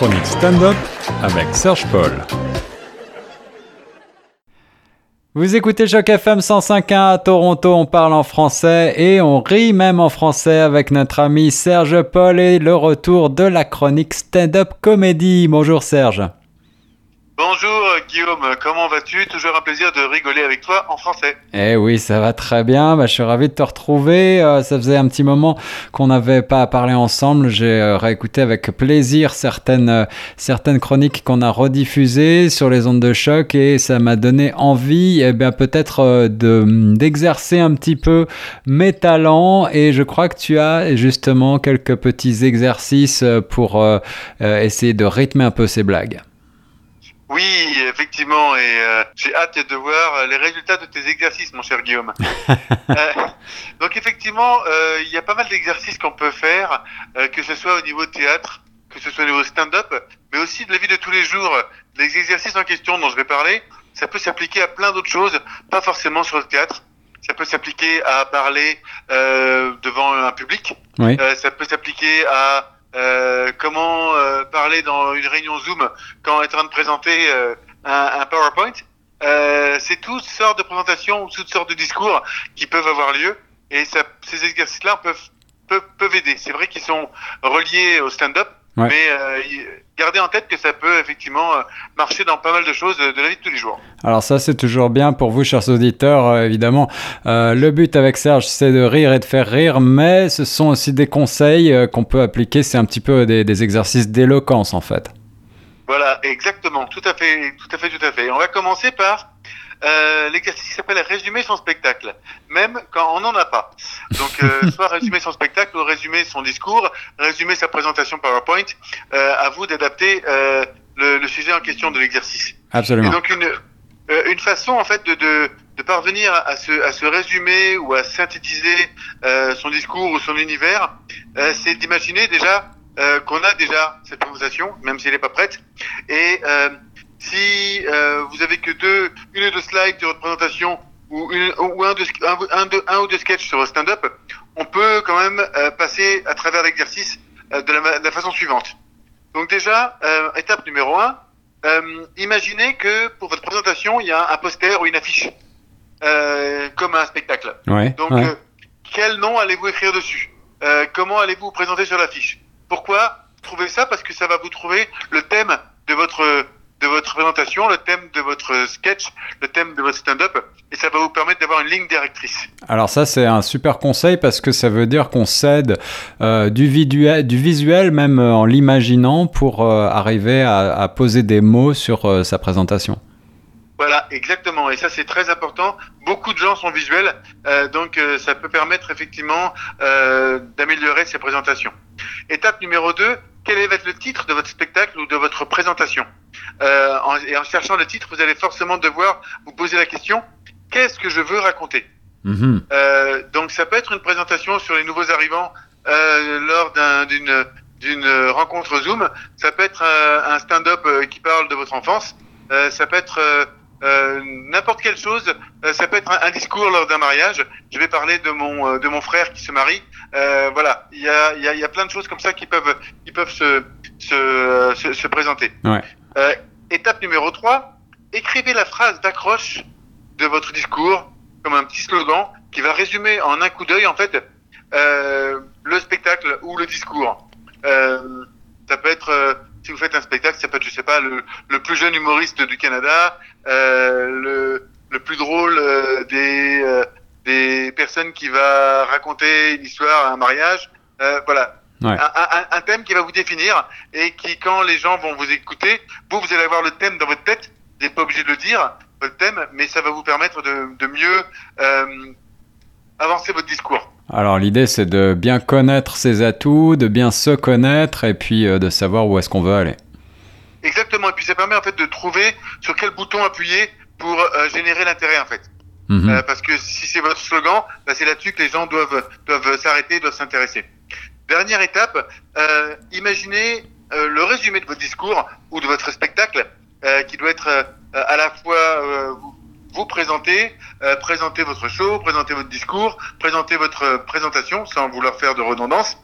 chronique stand-up avec Serge Paul. Vous écoutez Choc FM 105.1 à Toronto, on parle en français et on rit même en français avec notre ami Serge Paul et le retour de la chronique stand-up comédie. Bonjour Serge. Bonjour euh, Guillaume, comment vas-tu? Toujours un plaisir de rigoler avec toi en français. Eh oui, ça va très bien. Bah, je suis ravi de te retrouver. Euh, ça faisait un petit moment qu'on n'avait pas parlé ensemble. J'ai euh, réécouté avec plaisir certaines, certaines chroniques qu'on a rediffusées sur les ondes de choc et ça m'a donné envie, eh bien peut-être de d'exercer un petit peu mes talents. Et je crois que tu as justement quelques petits exercices pour essayer de rythmer un peu ces blagues. Oui, effectivement, et euh, j'ai hâte de voir les résultats de tes exercices, mon cher Guillaume. euh, donc effectivement, euh, il y a pas mal d'exercices qu'on peut faire, euh, que ce soit au niveau théâtre, que ce soit au niveau stand-up, mais aussi de la vie de tous les jours. Les exercices en question dont je vais parler, ça peut s'appliquer à plein d'autres choses, pas forcément sur le théâtre. Ça peut s'appliquer à parler devant un public. Oui. ça peut s'appliquer à euh, comment euh, parler dans une réunion Zoom quand on est en train de présenter euh, un, un, PowerPoint. Euh, c'est toutes sortes de présentations, toutes sortes de discours qui peuvent avoir lieu et ça, ces exercices-là peuvent, peuvent, peuvent aider. C'est vrai qu'ils sont reliés au stand-up, Ouais. mais euh, gardez en tête que ça peut effectivement euh, marcher dans pas mal de choses de la vie de tous les jours. Alors ça c'est toujours bien pour vous chers auditeurs, euh, évidemment. Euh, le but avec Serge c'est de rire et de faire rire, mais ce sont aussi des conseils euh, qu'on peut appliquer, c'est un petit peu des, des exercices d'éloquence en fait. Voilà, exactement, tout à fait, tout à fait, tout à fait. On va commencer par euh, l'exercice qui s'appelle résumer son spectacle, même quand on n'en a pas. Donc, euh, soit résumer son spectacle ou résumer son discours, résumer sa présentation PowerPoint. Euh, à vous d'adapter euh, le, le, sujet en question de l'exercice. Absolument. Et donc une euh, une façon en fait de, de, de parvenir à se, à se résumer ou à synthétiser euh, son discours ou son univers, euh, c'est d'imaginer déjà qu'on a déjà cette présentation, même si elle n'est pas prête, et si euh, vous avez que deux, une ou deux slides de votre présentation ou, une, ou un, de, un, un, de, un ou deux sketchs sur votre stand-up, on peut quand même euh, passer à travers l'exercice euh, de, la, de la façon suivante. Donc déjà, euh, étape numéro un, euh, imaginez que pour votre présentation, il y a un poster ou une affiche, euh, comme un spectacle. Ouais, Donc, ouais. quel nom allez-vous écrire dessus? Comment allez-vous vous présenter sur l'affiche? Pourquoi Trouvez ça? Parce que ça va vous trouver le thème de votre de votre présentation, le thème de votre sketch, le thème de votre stand-up, et ça va vous permettre d'avoir une ligne directrice. Alors ça c'est un super conseil parce que ça veut dire qu'on cède euh, du, visuel, du visuel même euh, en l'imaginant pour euh, arriver à, à, poser des mots sur euh, sa présentation. Voilà, exactement. Et ça, c'est très important. Beaucoup de gens sont visuels, euh, donc euh, ça peut permettre effectivement euh, d'améliorer ses présentations. Étape numéro 2, quel va être le titre de votre spectacle ou de votre présentation. Euh, en, Et en cherchant le titre, vous allez forcément devoir vous poser la question, qu'est-ce que je veux raconter mmh. euh, Donc ça peut être une présentation sur les nouveaux arrivants euh, lors d'une un, d'une rencontre Zoom, ça peut être un, un stand-up qui parle de votre enfance, ça peut être euh, n'importe quelle chose. Euh, ça peut être un, un discours lors d'un mariage. Je vais parler de mon euh, de mon frère qui se marie. Euh, voilà, il y a il y a, y a plein de choses comme ça qui peuvent qui peuvent se se, se, se présenter. Ouais. Euh, étape numéro 3, écrivez la phrase d'accroche de votre discours comme un petit slogan qui va résumer en un coup d'œil en fait euh, le spectacle ou le discours. ça peut être si vous faites un spectacle, ça peut être, je sais pas, le, le plus jeune humoriste du Canada, euh, le, le plus drôle euh, des, euh, des personnes qui va raconter une histoire à un mariage. Voilà. Ouais. Un, un, un, thème qui va vous définir et qui, quand les gens vont vous écouter, vous, vous allez avoir le thème dans votre tête. Vous n'êtes pas obligé de le dire, votre thème, mais ça va vous permettre de, de mieux avancer votre discours. Alors l'idée c'est de bien connaître ses atouts, de bien se connaître et puis euh, de savoir où est-ce qu'on veut aller. Exactement, et puis ça permet en fait de trouver sur quel bouton appuyer pour euh, générer l'intérêt en fait. Mmh. Euh, parce que si c'est votre slogan, bah, c'est là-dessus que les gens doivent doivent s'arrêter, doivent s'intéresser. Dernière étape, imaginez le résumé de votre discours ou de votre spectacle qui doit être à la fois vous présenter, euh, présenter votre show, présenter votre discours, présenter votre présentation sans vouloir faire de redondance,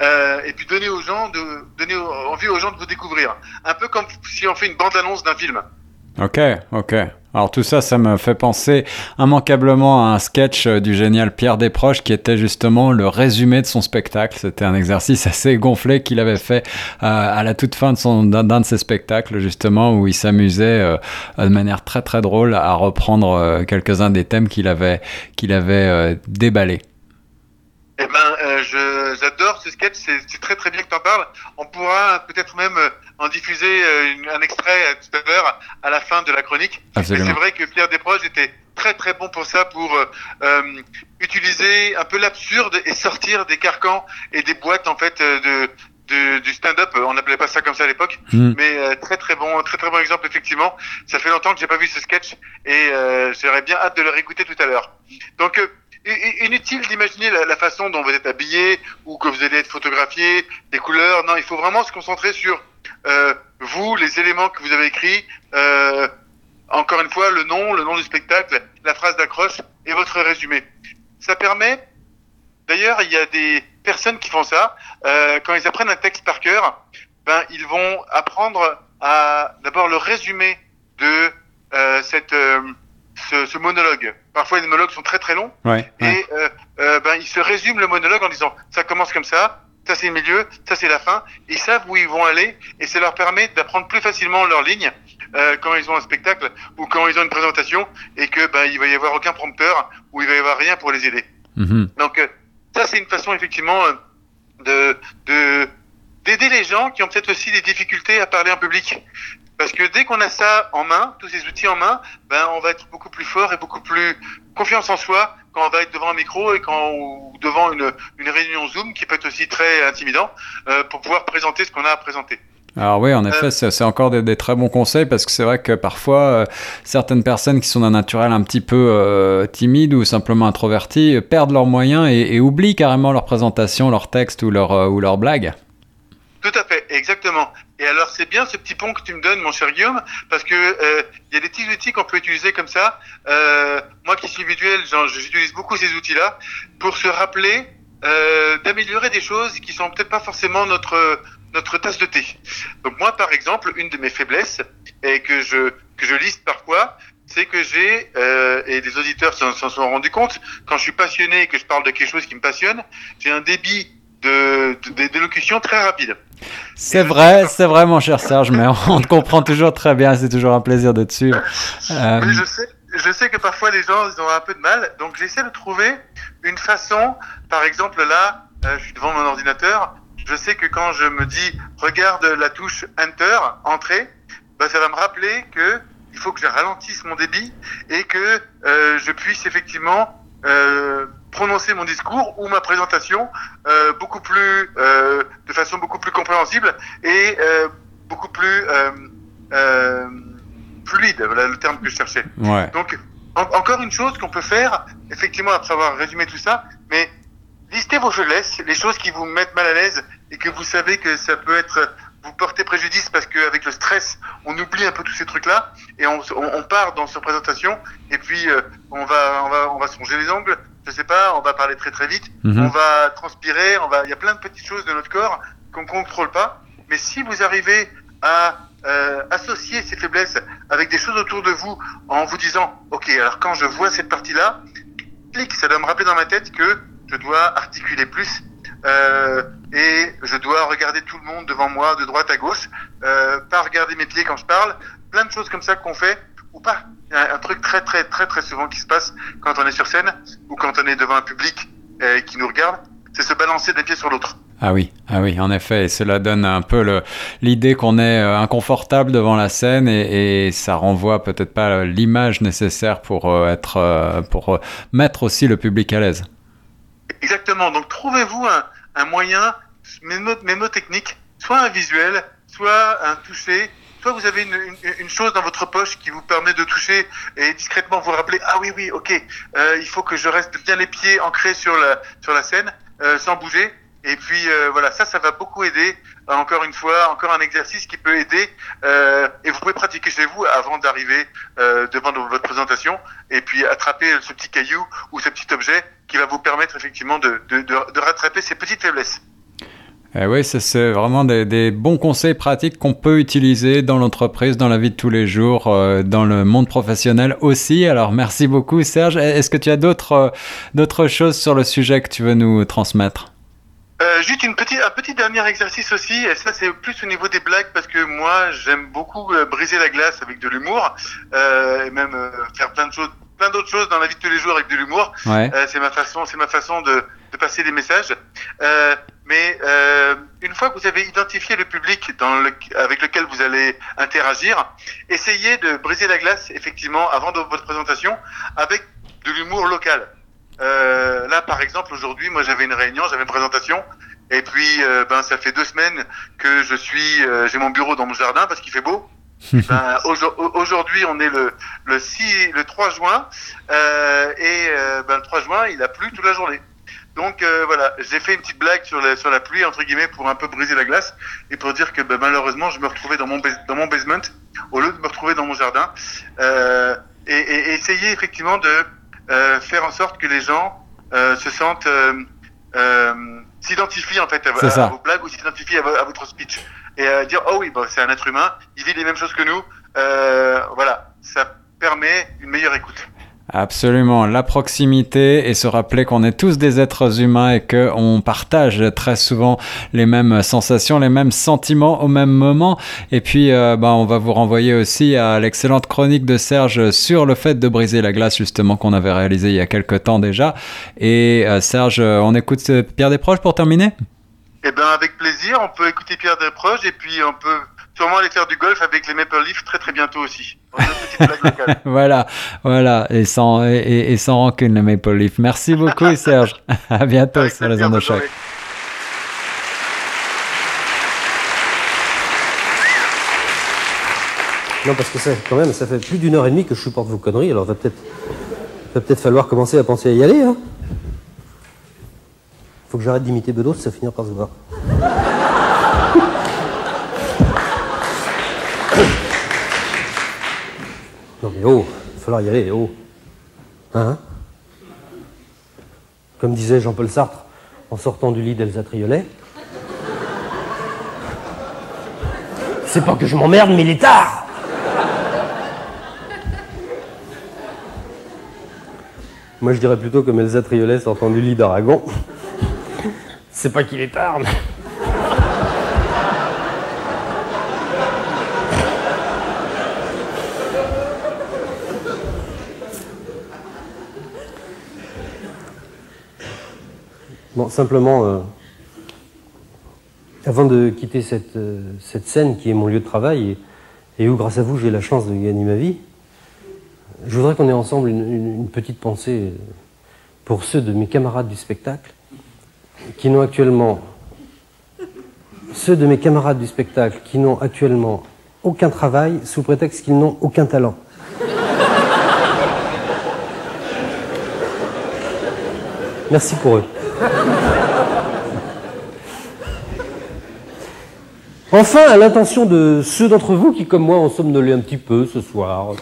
euh, et puis donner aux gens de donner envie aux gens de vous découvrir. Un peu comme si on fait une bande annonce d'un film. Ok, ok. Alors tout ça, ça me fait penser immanquablement à un sketch euh, du génial Pierre Desproges qui était justement le résumé de son spectacle. C'était un exercice assez gonflé qu'il avait fait euh, à la toute fin d'un de ses spectacles justement où il s'amusait euh, de manière très très drôle à reprendre quelques-uns des thèmes qu'il avait déballés. Eh ben, j'adore ce sketch. C'est très très bien que tu en parles. On pourra peut-être même en diffuser euh, un extrait euh, tout à l'heure à la fin de la chronique. C'est vrai que Pierre Desproges était très très bon pour ça, pour euh, utiliser un peu l'absurde et sortir des carcans et des boîtes en fait de, de du stand-up. On n'appelait pas ça comme ça à l'époque, hmm. mais très très bon, très très bon exemple effectivement. Ça fait longtemps que j'ai pas vu ce sketch et j'aurais bien hâte de le réécouter tout à l'heure. Donc inutile d'imaginer la, façon dont vous êtes habillé ou que vous allez être photographié, des couleurs. Non, il faut vraiment se concentrer sur euh, vous, les éléments que vous avez écrits, euh, encore une fois, le nom, le nom du spectacle, la phrase d'accroche et votre résumé. Ça permet, d'ailleurs, il y a des personnes qui font ça, euh, quand ils apprennent un texte par cœur, ben, ils vont apprendre à d'abord le résumé de cette, ce, ce, monologue. Parfois, les monologues sont très très longs. Ouais, et euh, ben, ils se résument le monologue en disant ça commence comme ça, ça c'est le milieu, ça c'est la fin. Ils savent où ils vont aller et ça leur permet d'apprendre plus facilement leur ligne euh, quand ils ont un spectacle ou quand ils ont une présentation et que ben, il va y avoir aucun prompteur ou il va y avoir rien pour les aider. Mhm. Donc euh, ça c'est une façon effectivement euh, de de d'aider les gens qui ont peut-être aussi des difficultés à parler en public. Parce que dès qu'on a ça en main, tous ces outils en main, ben on va être beaucoup plus fort et beaucoup plus confiance en soi quand on va être devant un micro et quand ou devant une, une réunion Zoom qui peut être aussi très intimidant euh, pour pouvoir présenter ce qu'on a à présenter. Alors oui, en euh, effet, c'est encore des, très bons conseils parce que c'est vrai que parfois, euh, certaines personnes qui sont d'un naturel un petit peu euh, timide ou simplement introverties perdent leurs moyens et, et, oublient carrément leur présentation, leur texte ou leur, ou leur blague. Tout à fait, exactement. Et alors c'est bien ce petit pont que tu me donnes, mon cher Guillaume, parce que euh, il y a des petits outils qu'on peut utiliser comme ça. Euh, moi qui suis visuel, j'utilise beaucoup ces outils-là pour se rappeler euh, d'améliorer des choses qui sont peut-être pas forcément notre notre tasse de thé. Donc moi, par exemple, une de mes faiblesses et que je que je liste parfois, c'est que j'ai et les auditeurs s'en sont rendus compte quand je suis passionné et que je parle de quelque chose qui me passionne, j'ai un débit de, d'élocution très rapide. C'est vrai, c'est vrai, mon cher Serge, mais on te comprend toujours très bien. C'est toujours un plaisir de te suivre. Euh... je sais, je sais que parfois les gens ils ont un peu de mal, donc j'essaie de trouver une façon. Par exemple, là, euh, je suis devant mon ordinateur. Je sais que quand je me dis regarde la touche Enter, entrée, bah, ça va me rappeler que il faut que je ralentisse mon débit et que euh, je puisse effectivement euh, prononcer mon discours ou ma présentation euh, beaucoup plus, euh, de façon beaucoup plus compréhensible et euh, beaucoup plus fluide. Voilà le terme que je cherchais. Ouais. Donc encore une chose qu'on peut faire, effectivement après avoir résumé tout ça, mais listez vos faiblesses, les choses qui vous mettent mal à l'aise et que vous savez que ça peut être vous porter préjudice parce qu'avec le stress, on oublie un peu tous ces trucs-là et on, on, on, part dans cette présentation et puis euh, on va on va on va songer les ongles, je sais pas, on va parler très très vite, Mhm. on va transpirer, on va il y a plein de petites choses de notre corps qu'on contrôle pas. Mais si vous arrivez à euh, associer ces faiblesses avec des choses autour de vous en vous disant ok alors quand je vois cette partie-là, clic, ça doit me rappeler dans ma tête que je dois articuler plus euh, et je dois regarder tout le monde devant moi de droite à gauche, euh, pas regarder mes pieds quand je parle, plein de choses comme ça qu'on fait ou pas. Il y a un truc très très très très souvent qui se passe quand on est sur scène ou quand on est devant un public euh, qui nous regarde, c'est se balancer d'un pied sur l'autre. Ah oui, ah oui, en effet, et cela donne un peu l'idée qu'on est euh, inconfortable devant la scène et, et ça renvoie peut-être pas l'image nécessaire pour euh, être, pour mettre aussi le public à l'aise. Exactement. Donc trouvez-vous un, un moyen mémo- mémotechnique, soit un visuel, soit un toucher, soit vous avez une, chose dans votre poche qui vous permet de toucher et discrètement vous rappeler ah oui oui ok euh, il faut que je reste bien les pieds ancrés sur la sur la scène euh, sans bouger Et puis voilà, ça, ça va beaucoup aider. Encore une fois, encore un exercice qui peut aider. et vous pouvez pratiquer chez vous avant d'arriver devant votre présentation. Et puis attraper ce petit caillou ou ce petit objet qui va vous permettre effectivement de, de, de rattraper ces petites faiblesses. Eh oui, c'est vraiment des, bons conseils pratiques qu'on peut utiliser dans l'entreprise, dans la vie de tous les jours, euh, dans le monde professionnel aussi. Alors merci beaucoup Serge. Est-ce que tu as d'autres euh, choses sur le sujet que tu veux nous transmettre? Euh, juste une petite, un petit dernier exercice aussi, et ça c'est plus au niveau des blagues parce que moi j'aime beaucoup briser la glace avec de l'humour et même faire plein de choses, plein d'autres choses dans la vie de tous les jours avec de l'humour. c'est ma façon, c'est ma façon de, de passer des messages. Mais euh, une fois que vous avez identifié le public dans le, avec lequel vous allez interagir, essayez de briser la glace, effectivement, avant de votre présentation, avec de l'humour local. Euh, là, par exemple, aujourd'hui, moi, j'avais une réunion, j'avais une présentation, et puis, euh, ben, ça fait deux semaines que je suis, euh, j'ai mon bureau dans mon jardin parce qu'il fait beau. ben, aujourd'hui, on est le le 6, le 3 juin, euh, et ben, le 3 juin, il a plu toute la journée. Donc euh, voilà, j'ai fait une petite blague sur la, sur la pluie, entre guillemets, pour un peu briser la glace et pour dire que bah, malheureusement, je me retrouvais dans mon, dans mon basement au lieu de me retrouver dans mon jardin. Euh, et, et, essayer effectivement de euh, faire en sorte que les gens euh, se sentent, euh, euh, s'identifient en fait à, vos blagues ou s'identifient à, votre speech. Et dire, oh oui, bah, c'est un être humain, il vit les mêmes choses que nous. voilà, ça permet une meilleure écoute. Absolument, la proximité et se rappeler qu'on est tous des êtres humains et qu'on partage très souvent les mêmes sensations, les mêmes sentiments au même moment. Et puis, euh, bah, on va vous renvoyer aussi à l'excellente chronique de Serge sur le fait de briser la glace, justement, qu'on avait réalisé il y a quelques temps déjà. Et euh, Serge, on écoute Pierre Desproges pour terminer? Eh bien, avec plaisir, on peut écouter Pierre Desproges et puis on peut sûrement aller faire du golf avec les Maple Leafs très très bientôt aussi. voilà, voilà, et sans, et, et sans rancune les Maple Leafs. Merci beaucoup Serge. à bientôt sur les ondes de choc. Non, parce que ça, quand même, ça fait plus d'une heure et demie que je supporte vos conneries, alors va peut-être va peut-être falloir commencer à penser à y aller. Hein. Faut que j'arrête d'imiter Bedos, ça finira par se voir. Oh, il va falloir y aller, oh. Hein Comme disait Jean-Paul Sartre en sortant du lit d'Elsa Triolet. C'est pas que je m'emmerde, mais il est tard Moi je dirais plutôt comme Elsa Triolet sortant du lit d'Aragon. C'est pas qu'il est tard, mais... Bon, simplement, euh, avant de quitter cette, euh, cette, scène qui est mon lieu de travail et, où, grâce à vous, j'ai la chance de gagner ma vie, je voudrais qu'on ait ensemble une, petite pensée pour ceux de mes camarades du spectacle qui n'ont actuellement ceux de mes camarades du spectacle qui n'ont actuellement aucun travail sous prétexte qu'ils n'ont aucun talent. Merci pour eux. Enfin, à l'intention de ceux d'entre vous qui, comme moi, ont somnolé un petit peu ce soir,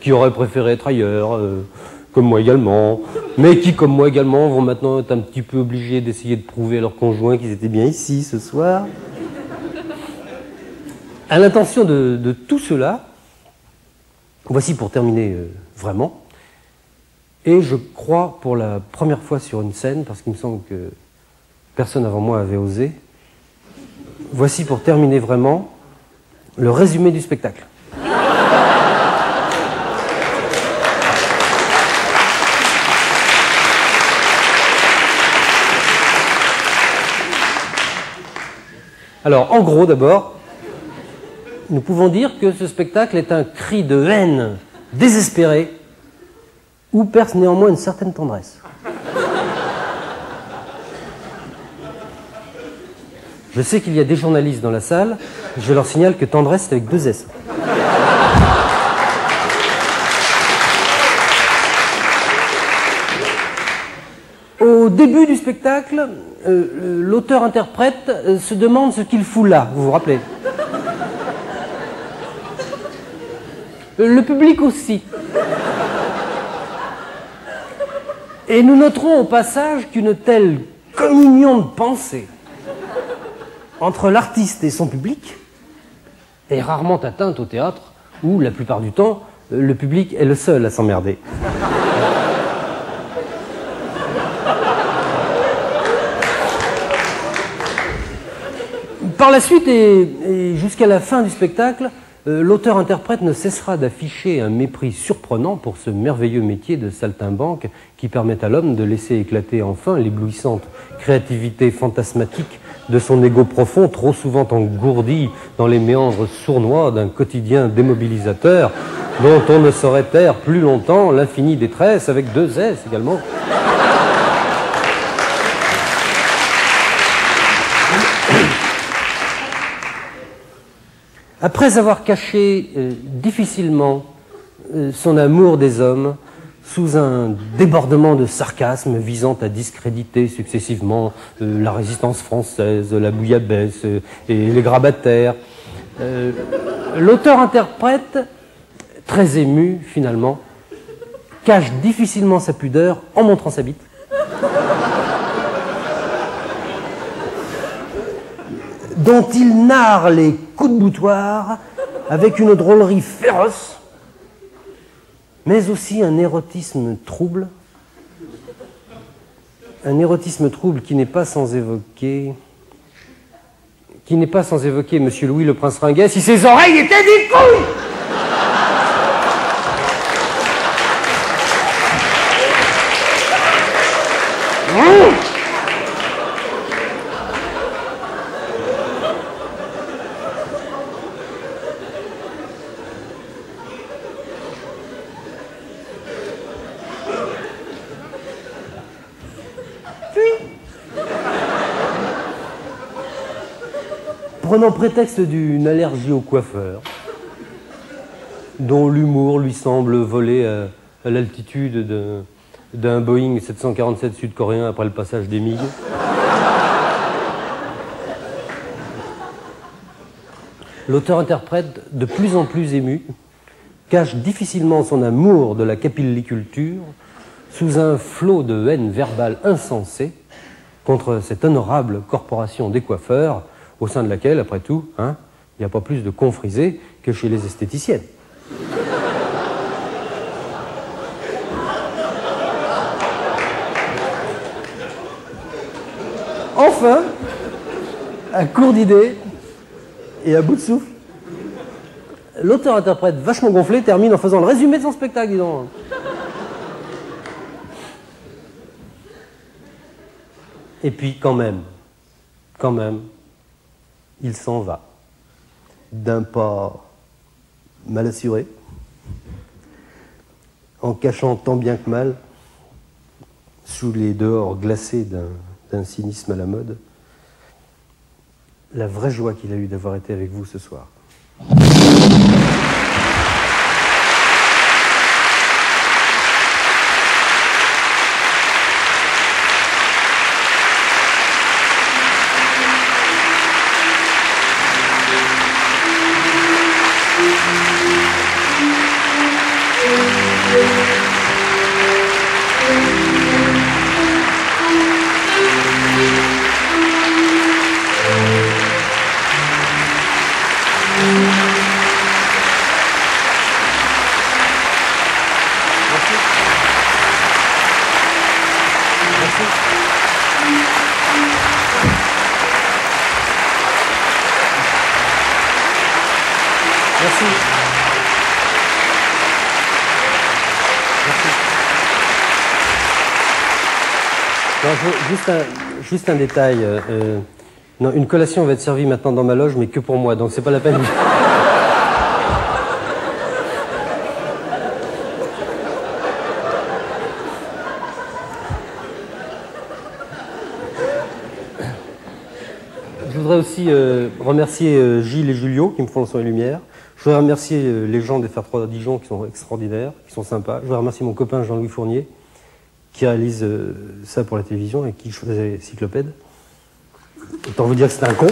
qui auraient préféré être ailleurs, euh, comme moi également, mais qui, comme moi également, vont maintenant être un petit peu obligés d'essayer de prouver à leur conjoint qu'ils étaient bien ici ce soir. À l'intention de, tout cela, voici pour terminer euh, vraiment, et je crois pour la première fois sur une scène, parce qu'il me semble que personne avant moi avait osé, voici pour terminer vraiment le résumé du spectacle. Alors, en gros, d'abord, nous pouvons dire que ce spectacle est un cri de haine désespéré où perce néanmoins une certaine tendresse. Je sais qu'il y a des journalistes dans la salle, je leur signale que tendresse c'est avec deux S. Au début du spectacle, euh, l'auteur-interprète euh, se demande ce qu'il fout là, vous vous rappelez Le public aussi. Et nous noterons au passage qu'une telle communion de pensée entre l'artiste et son public est rarement atteinte au théâtre, où la plupart du temps, le public est le seul à s'emmerder. Par la suite et, jusqu'à la fin du spectacle, l'auteur-interprète ne cessera d'afficher un mépris surprenant pour ce merveilleux métier de saltimbanque qui permet à l'homme de laisser éclater enfin l'éblouissante créativité fantasmatique de son ego profond, trop souvent engourdi dans les méandres sournois d'un quotidien démobilisateur dont on ne saurait taire plus longtemps l'infinie détresse avec deux S également. Après avoir caché euh, difficilement euh, son amour des hommes sous un débordement de sarcasme visant à discréditer successivement euh, la résistance française, la bouillabaisse et les grabataires, l'auteur-interprète, très ému finalement, cache difficilement sa pudeur en montrant sa bite dont il narre les coups de boutoir avec une drôlerie féroce, mais aussi un érotisme trouble. Un érotisme trouble qui n'est pas sans évoquer. qui n'est pas sans évoquer Monsieur Louis le Prince Ringuet si ses oreilles étaient des couilles prenant prétexte d'une allergie au coiffeur, dont l'humour lui semble voler à, l'altitude d'un Boeing 747 sud-coréen après le passage des MiG. L'auteur-interprète, de plus en plus ému, cache difficilement son amour de la capilliculture sous un flot de haine verbale insensée contre cette honorable corporation des coiffeurs au sein de laquelle, après tout, hein, il n'y a pas plus de confrisés que chez les esthéticiennes. Enfin, à court d'idées et à bout de souffle, l'auteur-interprète vachement gonflé termine en faisant le résumé de son spectacle. Et puis quand même, quand même, il s'en va d'un pas mal assuré, en cachant tant bien que mal, sous les dehors glacés d'un cynisme à la mode, la vraie joie qu'il a eue d'avoir été avec vous ce soir. Juste, un, détail. Euh, euh, non, une collation va être servie maintenant dans ma loge, mais que pour moi, donc c'est pas la peine. Je voudrais aussi euh, remercier Gilles et Julio qui me font le son et lumière. Je voudrais remercier les gens des Faire 3 Dijon qui sont extraordinaires, qui sont sympas. Je voudrais remercier mon copain Jean-Louis Fournier qui réalise euh, ça pour la télévision et qui faisait Cyclopède. Autant vous dire que c'est un con.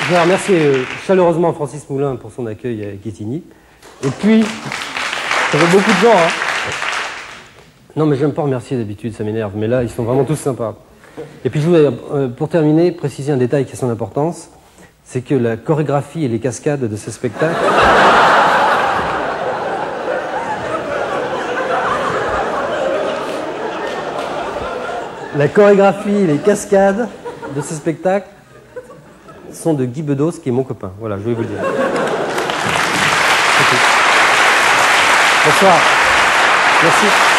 Je voudrais remercier euh, chaleureusement Francis Moulin pour son accueil à Quetigny. Et puis, ça fait beaucoup de gens, hein. Non, mais j'aime pas remercier d'habitude, ça m'énerve. Mais là, ils sont vraiment tous sympas. Et puis, je voudrais, euh, pour terminer, préciser un détail qui a son importance. C'est que la chorégraphie et les cascades de ce spectacle. La chorégraphie les cascades de ce spectacle sont de Guy Bedos, qui est mon copain. Voilà, je voulais vous le dire. Bonsoir. Merci.